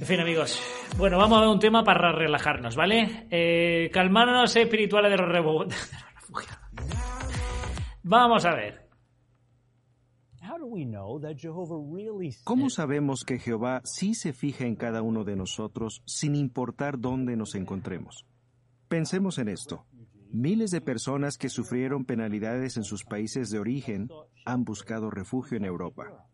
En fin, amigos. Bueno, vamos a ver un tema para relajarnos, ¿vale? Eh, calmarnos espirituales de los, rebu- de los refugiados. Vamos a ver. How do we know that Jehovah really ¿Cómo sabemos que Jehová sí se fija en cada uno de nosotros sin importar dónde nos encontremos? Pensemos en esto. Miles de personas que sufrieron penalidades en sus países de origen han buscado refugio en Europa.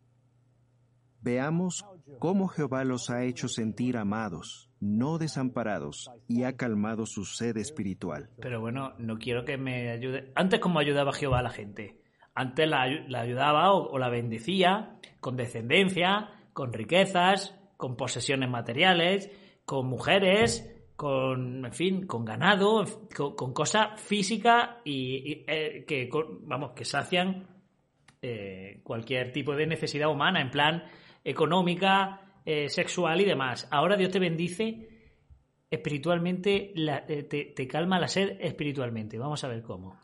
Veamos cómo Jehová los ha hecho sentir amados, no desamparados, y ha calmado su sed espiritual. Pero bueno, no quiero que me ayude. Antes, ¿cómo ayudaba Jehová a la gente? Antes la, ayu- la ayudaba o, la bendecía con descendencia, con riquezas, con posesiones materiales, con mujeres, con, en fin, con ganado, con, cosas físicas y, eh, que, vamos, que sacian eh, cualquier tipo de necesidad humana, en plan económica, eh, sexual y demás. Ahora Dios te bendice espiritualmente, la- eh, te, te calma la sed espiritualmente. Vamos a ver cómo.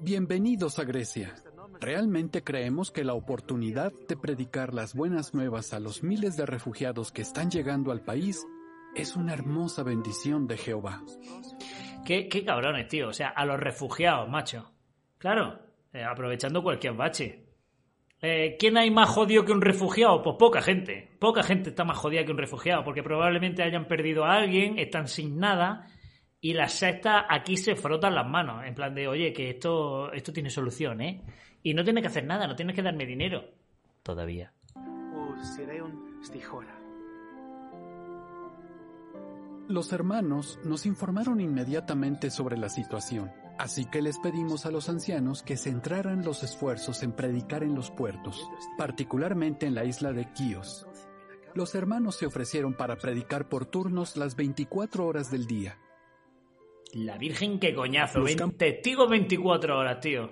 Bienvenidos a Grecia. Realmente creemos que la oportunidad de predicar las buenas nuevas a los miles de refugiados que están llegando al país es una hermosa bendición de Jehová. Qué, qué cabrones, tío. O sea, a los refugiados, macho. Claro, eh, aprovechando cualquier bache. Eh, ¿Quién hay más jodido que un refugiado? Pues poca gente. Poca gente está más jodida que un refugiado, porque probablemente hayan perdido a alguien, están sin nada, y las sectas aquí se frotan las manos, en plan de, oye, que esto, esto tiene solución, ¿eh? Y no tienes que hacer nada, no tienes que darme dinero. Todavía. Los hermanos nos informaron inmediatamente sobre la situación, así que les pedimos a los ancianos que centraran los esfuerzos en predicar en los puertos, particularmente en la isla de Quíos. Los hermanos se ofrecieron para predicar por turnos las 24 horas del día. La Virgen, qué coñazo. Los Ven- camp- Testigos 24 horas, tío.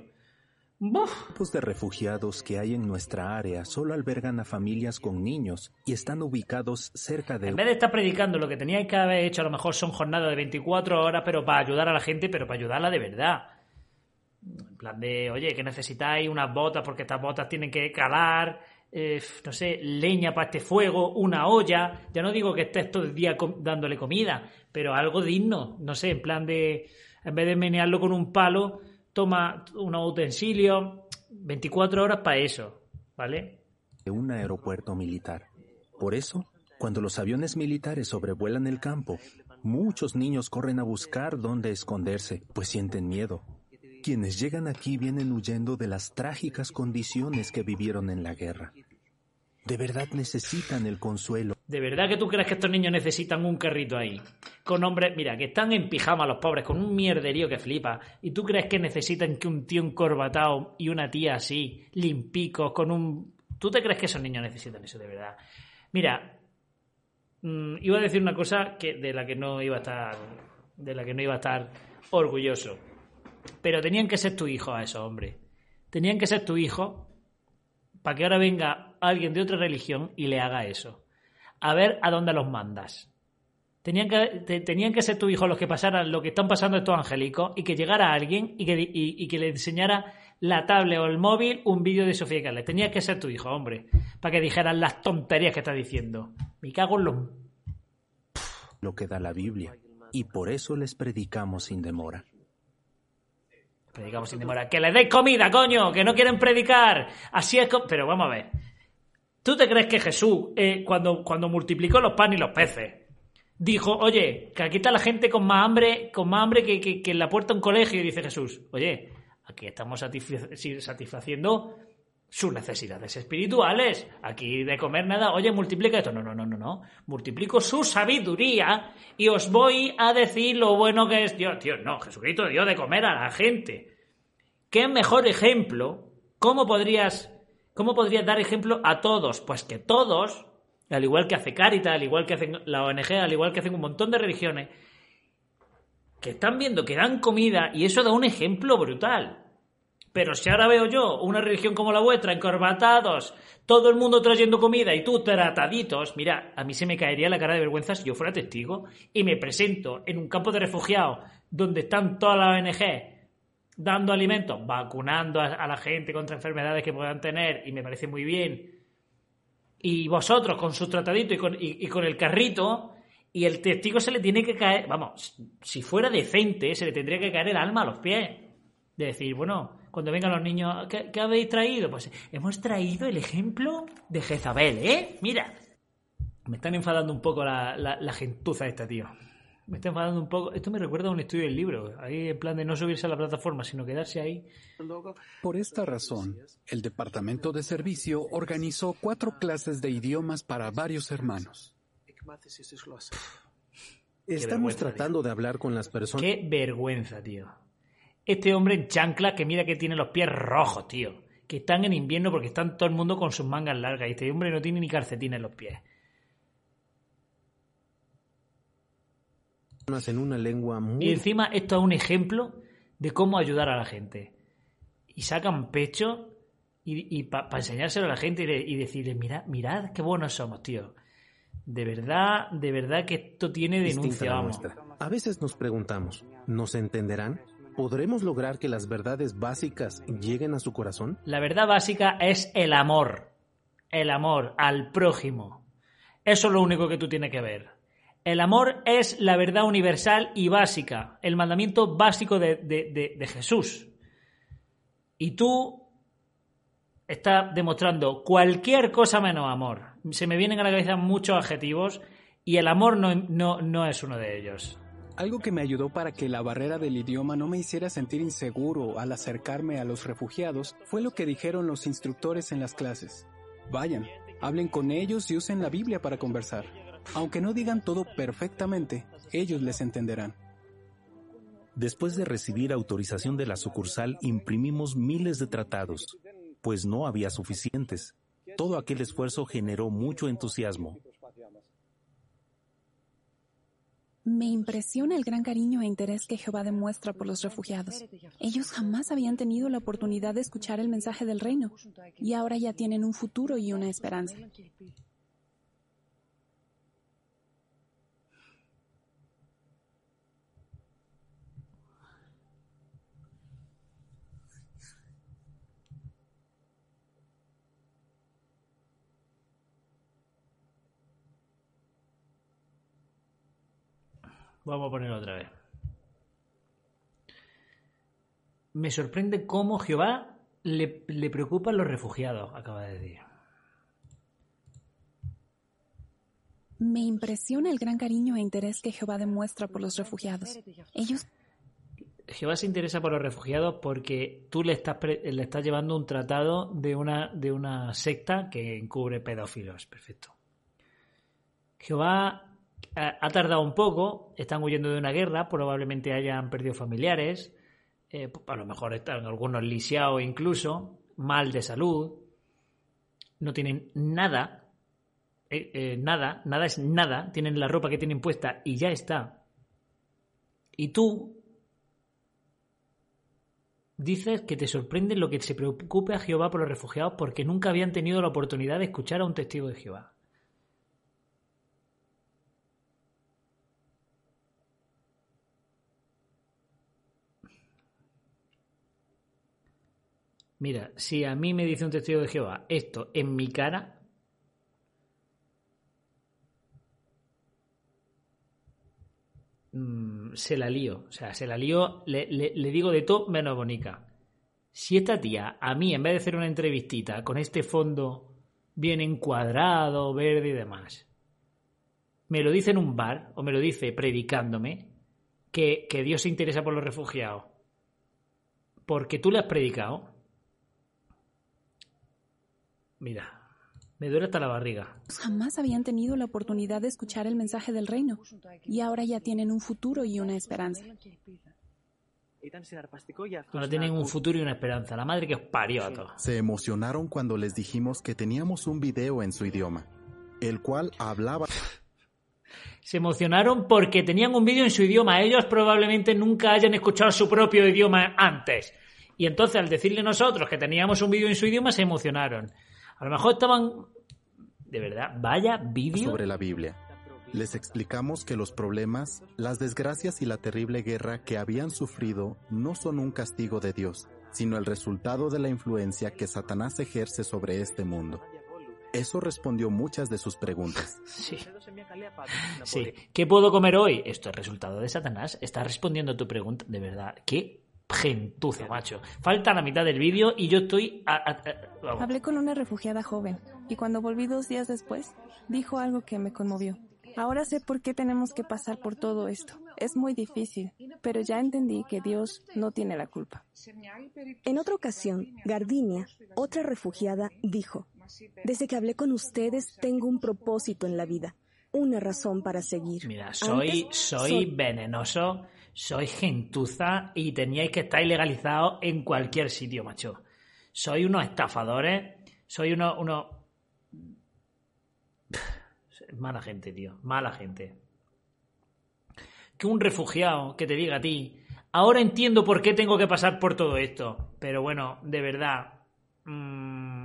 Buf. Campos de refugiados que hay en nuestra área solo albergan a familias con niños y están ubicados cerca de En vez de estar predicando, lo que teníais que haber hecho a lo mejor son jornadas de 24 horas, pero para ayudar a la gente, pero para ayudarla de verdad. En plan de, oye, que necesitáis unas botas porque estas botas tienen que calar, eh, no sé, leña para este fuego, una olla. Ya no digo que estés todo el día dándole comida, pero algo digno. No sé, en plan de, en vez de menearlo con un palo, toma unos utensilios. 24 horas para eso, ¿vale? un aeropuerto militar. Por eso, cuando los aviones militares sobrevuelan el campo, muchos niños corren a buscar dónde esconderse, pues sienten miedo. Quienes llegan aquí vienen huyendo de las trágicas condiciones que vivieron en la guerra. De verdad necesitan el consuelo. ¿De verdad que tú crees que estos niños necesitan un carrito ahí? Con hombres, mira, que están en pijama los pobres, con un mierderío que flipa. ¿Y tú crees que necesitan que un tío encorbatado y una tía así, limpicos, con un... ¿Tú te crees que esos niños necesitan eso de verdad? Mira, mm, iba a decir una cosa que, de la que no iba a estar... De la que no iba a estar orgulloso. Pero tenían que ser tu hijo a esos hombres. Tenían que ser tu hijo para que ahora venga alguien de otra religión y le haga eso. A ver a dónde los mandas. Tenían que, te- tenían que ser tu hijo los que pasaran lo que están pasando estos angélicos y que llegara alguien y que, y, y que le enseñara la tablet o el móvil un vídeo de Sofía y Carles. Tenía que ser tu hijo, hombre, para que dijeran las tonterías que está diciendo. Me cago en los... lo que da la Biblia, y por eso les predicamos sin demora. Predicamos sin demora. ¡Que les deis comida, coño! ¡Que no quieren predicar! Así es como... Pero vamos a ver. ¿Tú te crees que Jesús, eh, cuando, cuando multiplicó los panes y los peces, dijo, oye, que aquí está la gente con más hambre, con más hambre que, que- en la puerta de un colegio? Y dice Jesús, oye, aquí estamos satisfaciendo sus necesidades espirituales. Aquí de comer nada, oye, multiplica esto. No, no, no, no, no. Multiplico su sabiduría y os voy a decir lo bueno que es Dios. Tío, no, Jesucristo dio de comer a la gente. ¿Qué mejor ejemplo? ¿Cómo podrías, cómo podrías dar ejemplo a todos? Pues que todos, al igual que hace Caritas, al igual que hacen la ONG, al igual que hacen un montón de religiones, que están viendo que dan comida y eso da un ejemplo brutal. Pero si ahora veo yo una religión como la vuestra, encorbatados, todo el mundo trayendo comida y tú trataditos, mira, a mí se me caería la cara de vergüenza si yo fuera testigo y me presento en un campo de refugiados donde están todas las ONG dando alimentos, vacunando a, la gente contra enfermedades que puedan tener, y me parece muy bien. Y vosotros con su tratadito y con, y- con el carrito, y el testigo se le tiene que caer, vamos, si fuera decente, se le tendría que caer el alma a los pies. De decir, bueno, cuando vengan los niños, ¿qué, habéis traído? Pues hemos traído el ejemplo de Jezabel, ¿eh? Mira. Me están enfadando un poco la, la gentuza esta, tío. Me está enfadando un poco. Esto me recuerda a un estudio del libro. Ahí en plan de no subirse a la plataforma, sino quedarse ahí. Por esta razón, el Departamento de Servicio organizó cuatro clases de idiomas para varios hermanos. Estamos tratando de hablar con las personas. Qué vergüenza, tío. Este hombre en chancla que mira que tiene los pies rojos, tío. Que están en invierno porque están todo el mundo con sus mangas largas. Y este hombre no tiene ni calcetines en los pies. En una lengua Y encima esto es un ejemplo de cómo ayudar a la gente. Y sacan pecho y, para enseñárselo a la gente y, de- y decirle, mirad, mirad qué buenos somos, tío. De verdad, de verdad que esto tiene denuncia, vamos. A veces nos preguntamos, ¿nos entenderán? ¿Podremos lograr que las verdades básicas lleguen a su corazón? La verdad básica es el amor. El amor al prójimo. Eso es lo único que tú tienes que ver. El amor es la verdad universal y básica, el mandamiento básico de, Jesús. Y tú estás demostrando cualquier cosa menos amor. Se me vienen a la cabeza muchos adjetivos y el amor no, no- no es uno de ellos. Algo que me ayudó para que la barrera del idioma no me hiciera sentir inseguro al acercarme a los refugiados fue lo que dijeron los instructores en las clases. Vayan, hablen con ellos y usen la Biblia para conversar. Aunque no digan todo perfectamente, ellos les entenderán. Después de recibir autorización de la sucursal, imprimimos miles de tratados, pues no había suficientes. Todo aquel esfuerzo generó mucho entusiasmo. Me impresiona el gran cariño e interés que Jehová demuestra por los refugiados. Ellos jamás habían tenido la oportunidad de escuchar el mensaje del reino y ahora ya tienen un futuro y una esperanza. Vamos a ponerlo otra vez. Me sorprende cómo Jehová le, le preocupan los refugiados, acaba de decir. Me impresiona el gran cariño e interés que Jehová demuestra por los refugiados. Ellos Jehová se interesa por los refugiados porque tú le estás, le estás llevando un tratado de una, de una secta que encubre pedófilos. Perfecto. Jehová ha, tardado un poco, están huyendo de una guerra, probablemente hayan perdido familiares, eh, a lo mejor están algunos lisiados incluso, mal de salud, no tienen nada, eh, eh, nada, nada es nada, tienen la ropa que tienen puesta y ya está. Y tú dices que te sorprende lo que se preocupe a Jehová por los refugiados porque nunca habían tenido la oportunidad de escuchar a un testigo de Jehová. Mira, si a mí me dice un testigo de Jehová esto en mi cara, mm, se la lío. O sea, se la lío, le, le- digo de todo menos bonica. Si esta tía, a mí, en vez de hacer una entrevistita con este fondo bien encuadrado, verde y demás, me lo dice en un bar o me lo dice predicándome que, que Dios se interesa por los refugiados porque tú le has predicado, mira, me duele hasta la barriga. jamás habían tenido la oportunidad de escuchar el mensaje del reino y ahora ya tienen un futuro y una esperanza. Ahora tienen un futuro y una esperanza. La madre que os parió a todos. Se emocionaron cuando les dijimos que teníamos un video en su idioma, el cual hablaba Se emocionaron porque tenían un vídeo en su idioma. Ellos probablemente nunca hayan escuchado su propio idioma antes. Y entonces al decirle nosotros que teníamos un vídeo en su idioma se emocionaron. A lo mejor estaban... De verdad, vaya vídeo. sobre la Biblia. Les explicamos que los problemas, las desgracias y la terrible guerra que habían sufrido no son un castigo de Dios, sino el resultado de la influencia que Satanás ejerce sobre este mundo. Eso respondió muchas de sus preguntas. Sí. Sí. ¿Qué puedo comer hoy? Esto es resultado de Satanás. Está respondiendo a tu pregunta. De verdad. Qué gentuza, macho. Falta la mitad del vídeo y yo estoy... a- a- a- vamos. Hablé con una refugiada joven y cuando volví dos días después, dijo algo que me conmovió. Ahora sé por qué tenemos que pasar por todo esto. Es muy difícil, pero ya entendí que Dios no tiene la culpa. En otra ocasión, Gardinia, otra refugiada, dijo, Desde que hablé con ustedes tengo un propósito en la vida, una razón para seguir. Mira, soy, Antes, soy venenoso, soy gentuza y teníais que estar ilegalizados en cualquier sitio, macho. Soy unos estafadores, soy unos... unos... Mala gente, tío, mala gente. Que un refugiado que te diga a ti, ahora entiendo por qué tengo que pasar por todo esto, pero bueno, de verdad... mm,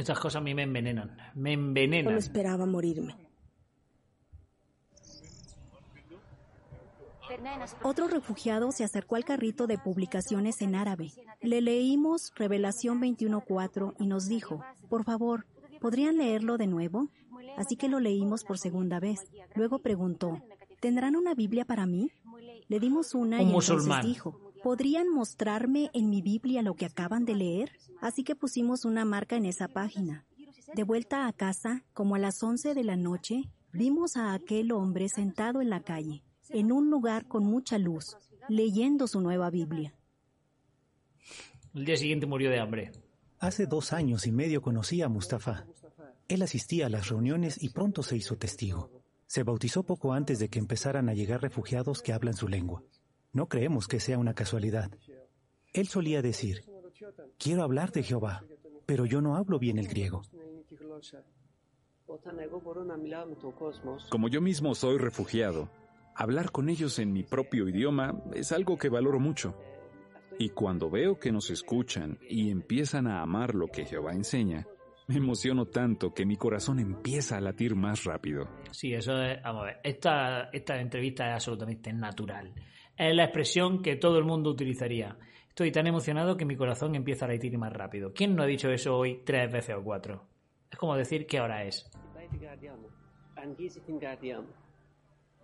Estas cosas a mí me envenenan. Me envenenan. Solo esperaba morirme. Otro refugiado se acercó al carrito de publicaciones en árabe. Le leímos Revelación 21.4 y nos dijo, por favor, ¿podrían leerlo de nuevo? Así que lo leímos por segunda vez. Luego preguntó, ¿tendrán una Biblia para mí? Le dimos una Un y entonces musulmán. dijo, ¿podrían mostrarme en mi Biblia lo que acaban de leer? Así que pusimos una marca en esa página. De vuelta a casa, como a las 11 de la noche, vimos a aquel hombre sentado en la calle, en un lugar con mucha luz, leyendo su nueva Biblia. El día siguiente murió de hambre. Hace dos años y medio conocí a Mustafa. Él asistía a las reuniones y pronto se hizo testigo. Se bautizó poco antes de que empezaran a llegar refugiados que hablan su lengua. No creemos que sea una casualidad. Él solía decir, quiero hablar de Jehová, pero yo no hablo bien el griego. Como yo mismo soy refugiado, hablar con ellos en mi propio idioma es algo que valoro mucho. Y cuando veo que nos escuchan y empiezan a amar lo que Jehová enseña, me emociono tanto que mi corazón empieza a latir más rápido. Sí, eso es. Vamos a ver. Esta, esta entrevista es absolutamente natural. Es la expresión que todo el mundo utilizaría. Estoy tan emocionado que mi corazón empieza a latir más rápido. ¿Quién no ha dicho eso hoy tres veces o cuatro? Es como decir qué hora es.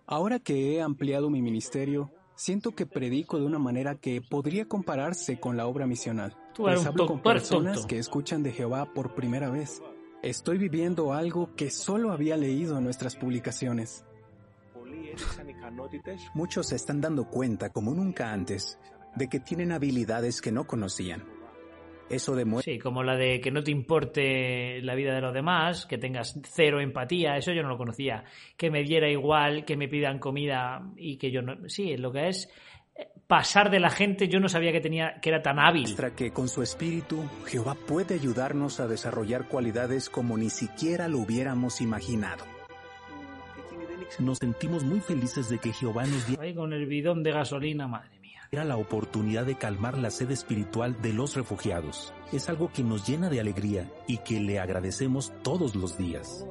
Ahora que he ampliado mi ministerio, siento que predico de una manera que podría compararse con la obra misional. Tú Pues eres un hablo con personas que escuchan de Jehová por primera vez. Estoy viviendo algo que solo había leído en nuestras publicaciones. Muchos se están dando cuenta, como nunca antes, de que tienen habilidades que no conocían. Eso demuestra Sí, como la de que no te importe la vida de los demás, que tengas cero empatía, eso yo no lo conocía. Que me diera igual, que me pidan comida y que yo no. Sí, lo que es eh, pasar de la gente, yo no sabía que tenía que era tan hábil. que con su espíritu Jehová puede ayudarnos a desarrollar cualidades como ni siquiera lo hubiéramos imaginado. Nos sentimos muy felices de que Jehová nos diera Ahí con el bidón de gasolina, madre mía. la oportunidad de calmar la sed espiritual de los refugiados. Es algo que nos llena de alegría y que le agradecemos todos los días.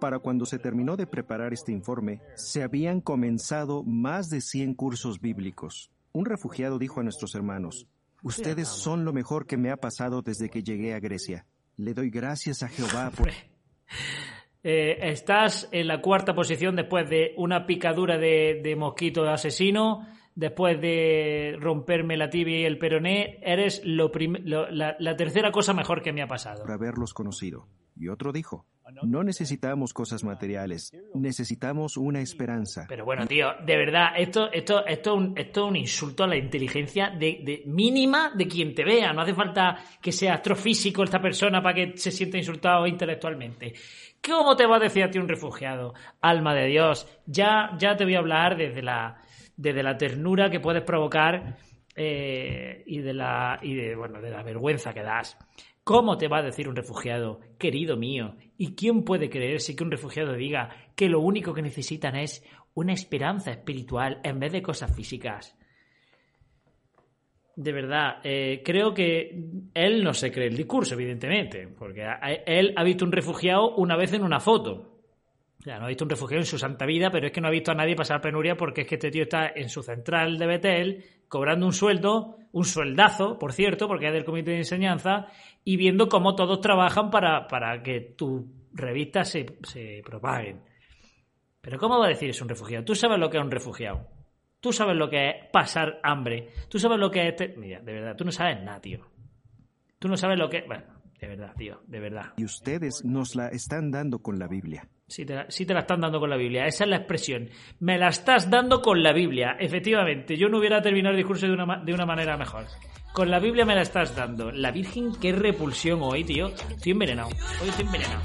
Para cuando se terminó de preparar este informe, se habían comenzado más de 100 cursos bíblicos. Un refugiado dijo a nuestros hermanos, Ustedes son lo mejor que me ha pasado desde que llegué a Grecia. Le doy gracias a Jehová por... Eh, estás en la cuarta posición después de una picadura de, de mosquito asesino, después de romperme la tibia y el peroné. Eres lo- la, la tercera cosa mejor que me ha pasado. por haberlos conocido. Y otro dijo, no necesitamos cosas materiales, necesitamos una esperanza. Pero bueno, tío, de verdad, esto, esto, esto, es un, esto es un insulto a la inteligencia de, de- mínima de quien te vea. No hace falta que sea astrofísico esta persona para que se sienta insultado intelectualmente. ¿Cómo te va a decir a ti un refugiado? Alma de Dios, ya, ya te voy a hablar desde la, desde la ternura que puedes provocar eh, y de la y de, bueno, de la vergüenza que das. ¿Cómo te va a decir un refugiado, querido mío? ¿Y quién puede creerse que un refugiado diga que lo único que necesitan es una esperanza espiritual en vez de cosas físicas? De verdad, eh, creo que él no se cree el discurso, evidentemente, porque él ha visto un refugiado una vez en una foto. Sea, no ha visto un refugiado en su santa vida, pero es que no ha visto a nadie pasar penuria porque es que este tío está en su central de Betel cobrando un sueldo, un sueldazo, por cierto, porque es del comité de enseñanza, y viendo cómo todos trabajan para, para que tus revistas se, se propaguen. Pero ¿cómo va a decir eso un refugiado? Tú sabes lo que es un refugiado. Tú sabes lo que es pasar hambre. Tú sabes lo que es... este- Mira, de verdad, tú no sabes nada, tío. Tú no sabes lo que... Bueno, de verdad, tío, de verdad. Y ustedes nos la están dando con la Biblia. Sí te, la, te la están dando con la Biblia. Esa es la expresión. Me la estás dando con la Biblia. Efectivamente, yo no hubiera terminado el discurso de una, de una manera mejor. Con la Biblia me la estás dando. La Virgen, qué repulsión hoy, tío. Estoy envenenado. Hoy estoy envenenado.